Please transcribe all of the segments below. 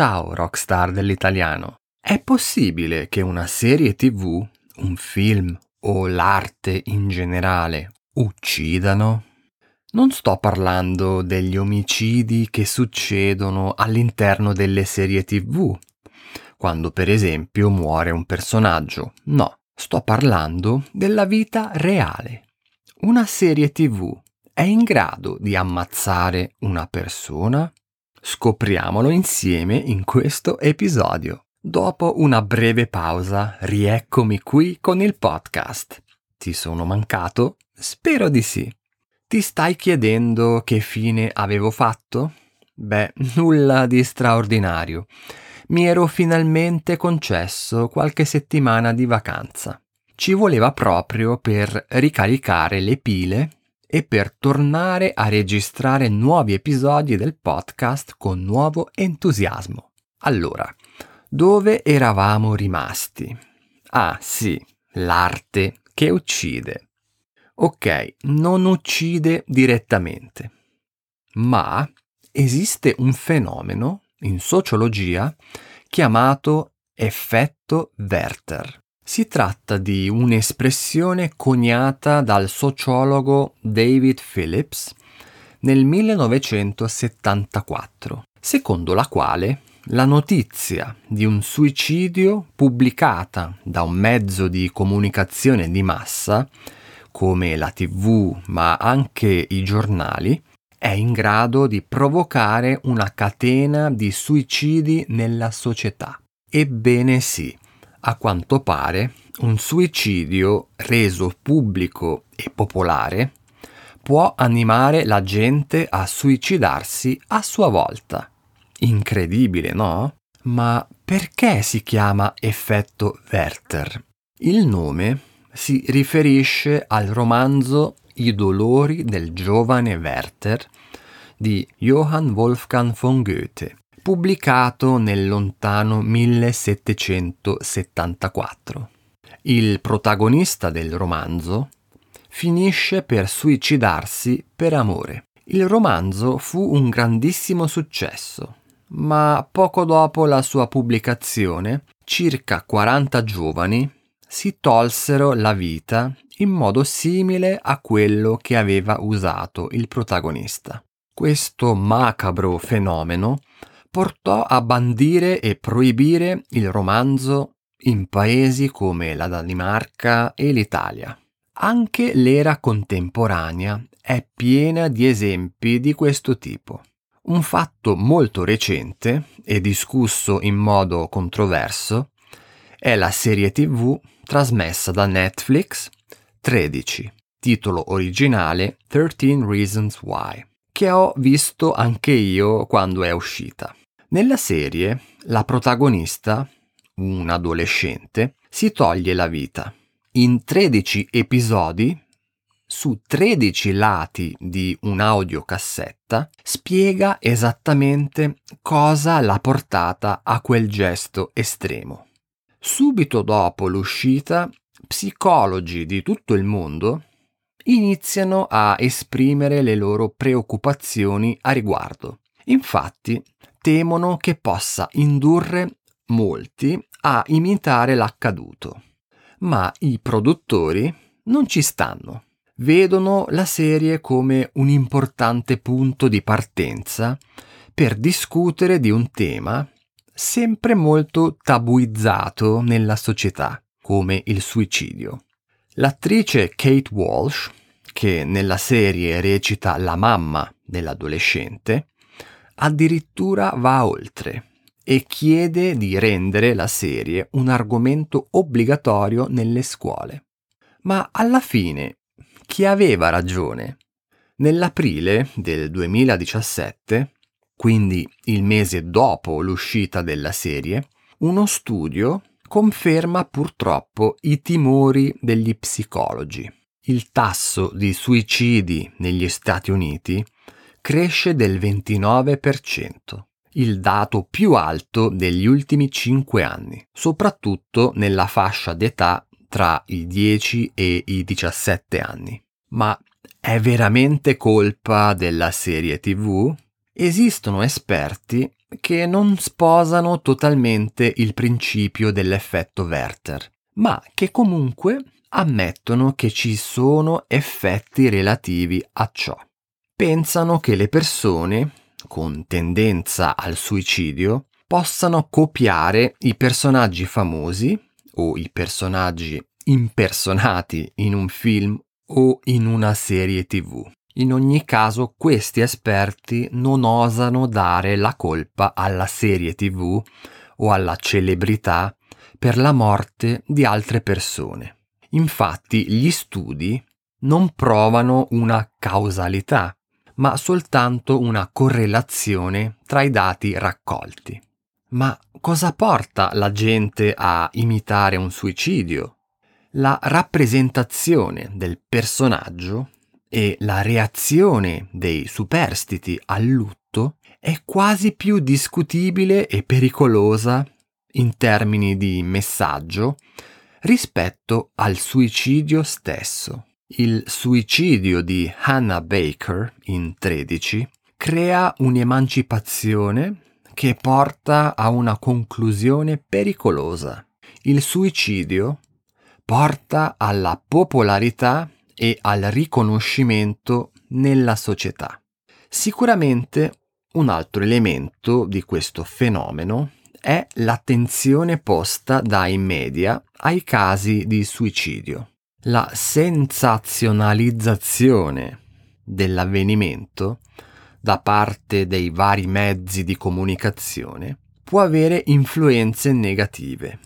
Ciao rockstar dell'italiano. È possibile che una serie tv, un film o l'arte in generale uccidano? Non sto parlando degli omicidi che succedono all'interno delle serie tv, quando per esempio muore un personaggio. No, sto parlando della vita reale. Una serie tv è in grado di ammazzare una persona? Scopriamolo insieme in questo episodio. Dopo una breve pausa, rieccomi qui con il podcast. Ti sono mancato? Spero di sì. Ti stai chiedendo che fine avevo fatto? Beh, nulla di straordinario. Mi ero finalmente concesso qualche settimana di vacanza. Ci voleva proprio per ricaricare le pile e per tornare a registrare nuovi episodi del podcast con nuovo entusiasmo. Allora, dove eravamo rimasti? Ah sì, l'arte che uccide. Ok, non uccide direttamente, ma esiste un fenomeno in sociologia chiamato effetto Werther. Si tratta di un'espressione coniata dal sociologo David Phillips nel 1974, secondo la quale la notizia di un suicidio pubblicata da un mezzo di comunicazione di massa, come la tv ma anche i giornali, è in grado di provocare una catena di suicidi nella società. Ebbene sì, a quanto pare, un suicidio reso pubblico e popolare può animare la gente a suicidarsi a sua volta. Incredibile, no? Ma perché si chiama effetto Werther? Il nome si riferisce al romanzo I dolori del giovane Werther di Johann Wolfgang von Goethe, pubblicato nel lontano 1774. Il protagonista del romanzo finisce per suicidarsi per amore. Il romanzo fu un grandissimo successo, ma poco dopo la sua pubblicazione, circa 40 giovani si tolsero la vita in modo simile a quello che aveva usato il protagonista. Questo macabro fenomeno portò a bandire e proibire il romanzo in paesi come la Danimarca e l'Italia. Anche l'era contemporanea è piena di esempi di questo tipo. Un fatto molto recente e discusso in modo controverso è la serie tv trasmessa da Netflix 13, titolo originale 13 Reasons Why, che ho visto anche io quando è uscita. Nella serie, la protagonista, un adolescente, si toglie la vita. In 13 episodi, su 13 lati di un'audiocassetta, spiega esattamente cosa l'ha portata a quel gesto estremo. Subito dopo l'uscita, psicologi di tutto il mondo iniziano a esprimere le loro preoccupazioni a riguardo. Infatti, temono che possa indurre molti a imitare l'accaduto. Ma i produttori non ci stanno. Vedono la serie come un importante punto di partenza per discutere di un tema sempre molto tabuizzato nella società, come il suicidio. L'attrice Kate Walsh, che nella serie recita la mamma dell'adolescente, addirittura va oltre e chiede di rendere la serie un argomento obbligatorio nelle scuole. Ma alla fine, chi aveva ragione? Nell'aprile del 2017, quindi il mese dopo l'uscita della serie, uno studio conferma purtroppo i timori degli psicologi. Il tasso di suicidi negli Stati Uniti cresce del 29%, il dato più alto degli ultimi 5 anni, soprattutto nella fascia d'età tra i 10 e i 17 anni. Ma è veramente colpa della serie TV? Esistono esperti che non sposano totalmente il principio dell'effetto Werther, ma che comunque ammettono che ci sono effetti relativi a ciò. Pensano che le persone con tendenza al suicidio possano copiare i personaggi famosi o i personaggi impersonati in un film o in una serie tv. In ogni caso questi esperti non osano dare la colpa alla serie tv o alla celebrità per la morte di altre persone. Infatti gli studi non provano una causalità, ma soltanto una correlazione tra i dati raccolti. Ma cosa porta la gente a imitare un suicidio? La rappresentazione del personaggio e la reazione dei superstiti al lutto è quasi più discutibile e pericolosa in termini di messaggio rispetto al suicidio stesso. Il suicidio di Hannah Baker in 13 crea un'emancipazione che porta a una conclusione pericolosa. Il suicidio porta alla popolarità e al riconoscimento nella società. Sicuramente un altro elemento di questo fenomeno è l'attenzione posta dai media ai casi di suicidio. La sensazionalizzazione dell'avvenimento da parte dei vari mezzi di comunicazione può avere influenze negative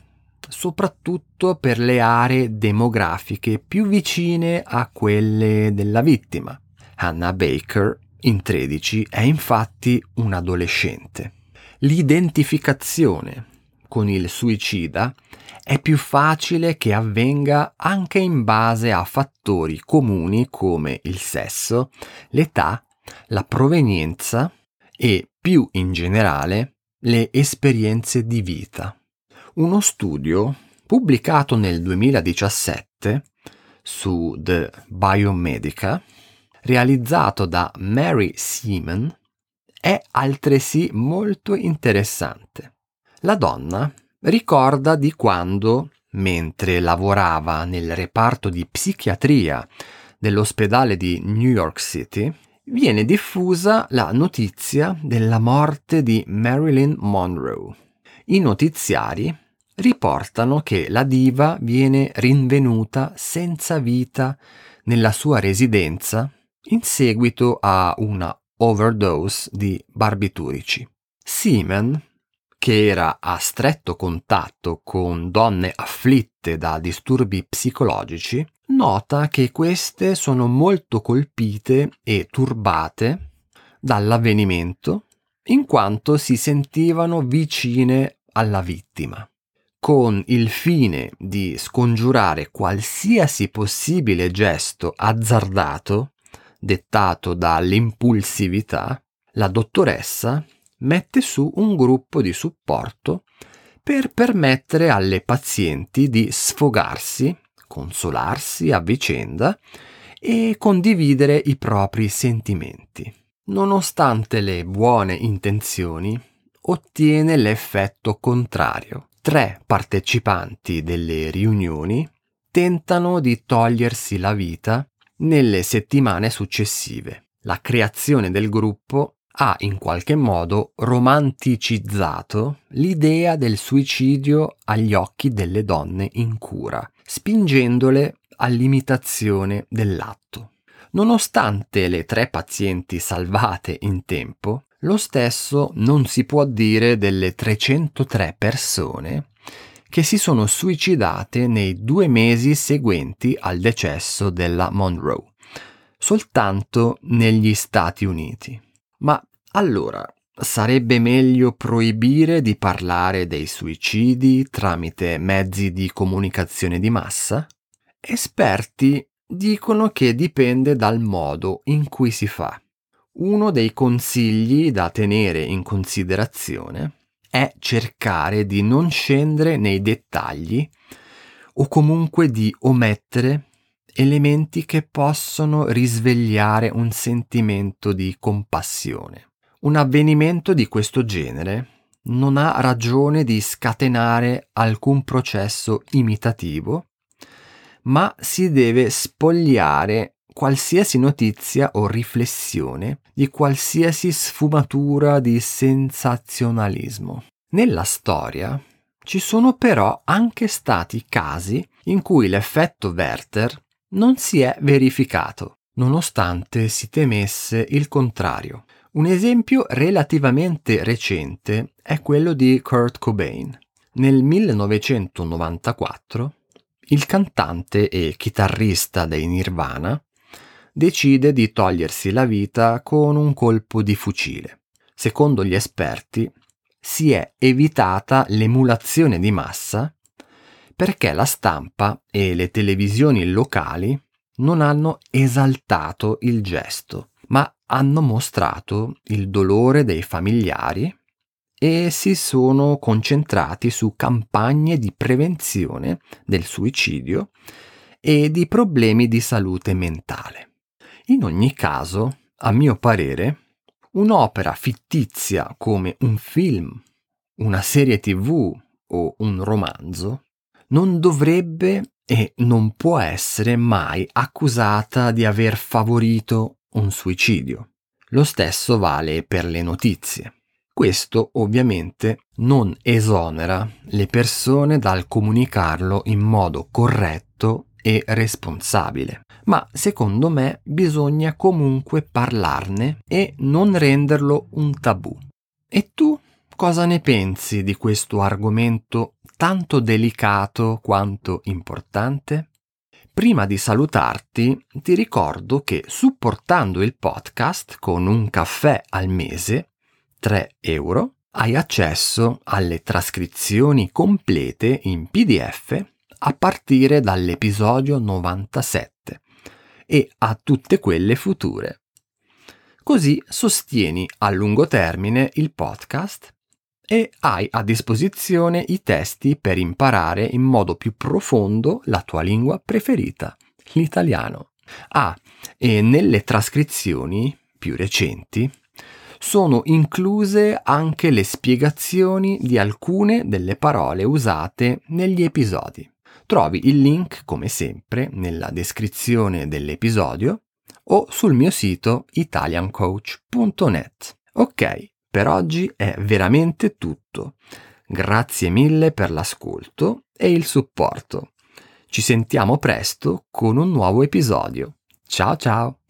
soprattutto per le aree demografiche più vicine a quelle della vittima. Hannah Baker, in 13, è infatti un adolescente. L'identificazione con il suicida è più facile che avvenga anche in base a fattori comuni come il sesso, l'età, la provenienza e, più in generale, le esperienze di vita uno studio pubblicato nel 2017 su The Biomedica, realizzato da Mary Seaman, è altresì molto interessante. La donna ricorda di quando, mentre lavorava nel reparto di psichiatria dell'ospedale di New York City, viene diffusa la notizia della morte di Marilyn Monroe. I notiziari riportano che la diva viene rinvenuta senza vita nella sua residenza in seguito a una overdose di barbiturici. Seaman, che era a stretto contatto con donne afflitte da disturbi psicologici, nota che queste sono molto colpite e turbate dall'avvenimento in quanto si sentivano vicine alla vittima con il fine di scongiurare qualsiasi possibile gesto azzardato dettato dall'impulsività, la dottoressa mette su un gruppo di supporto per permettere alle pazienti di sfogarsi, consolarsi a vicenda e condividere i propri sentimenti. Nonostante le buone intenzioni, ottiene l'effetto contrario tre partecipanti delle riunioni tentano di togliersi la vita nelle settimane successive. La creazione del gruppo ha in qualche modo romanticizzato l'idea del suicidio agli occhi delle donne in cura, spingendole all'imitazione dell'atto. Nonostante le tre pazienti salvate in tempo, lo stesso non si può dire delle 303 persone che si sono suicidate nei due mesi seguenti al decesso della Monroe, soltanto negli Stati Uniti. Ma allora sarebbe meglio proibire di parlare dei suicidi tramite mezzi di comunicazione di massa? Esperti dicono che dipende dal modo in cui si fa. Uno dei consigli da tenere in considerazione è cercare di non scendere nei dettagli o comunque di omettere elementi che possono risvegliare un sentimento di compassione. Un avvenimento di questo genere non ha ragione di scatenare alcun processo imitativo, ma si deve spogliare qualsiasi notizia o riflessione di qualsiasi sfumatura di sensazionalismo. Nella storia ci sono però anche stati casi in cui l'effetto Werther non si è verificato, nonostante si temesse il contrario. Un esempio relativamente recente è quello di Kurt Cobain. Nel 1994 il cantante e chitarrista dei Nirvana decide di togliersi la vita con un colpo di fucile. Secondo gli esperti, si è evitata l'emulazione di massa perché la stampa e le televisioni locali non hanno esaltato il gesto, ma hanno mostrato il dolore dei familiari e si sono concentrati su campagne di prevenzione del suicidio e di problemi di salute mentale. In ogni caso, a mio parere, un'opera fittizia come un film, una serie tv o un romanzo non dovrebbe e non può essere mai accusata di aver favorito un suicidio. Lo stesso vale per le notizie. Questo ovviamente non esonera le persone dal comunicarlo in modo corretto e responsabile ma secondo me bisogna comunque parlarne e non renderlo un tabù. E tu cosa ne pensi di questo argomento tanto delicato quanto importante? Prima di salutarti ti ricordo che supportando il podcast con un caffè al mese, 3 euro, hai accesso alle trascrizioni complete in PDF a partire dall'episodio 97 e a tutte quelle future. Così sostieni a lungo termine il podcast e hai a disposizione i testi per imparare in modo più profondo la tua lingua preferita, l'italiano. Ah, e nelle trascrizioni più recenti sono incluse anche le spiegazioni di alcune delle parole usate negli episodi. Trovi il link, come sempre, nella descrizione dell'episodio o sul mio sito italiancoach.net. Ok, per oggi è veramente tutto. Grazie mille per l'ascolto e il supporto. Ci sentiamo presto con un nuovo episodio. Ciao ciao!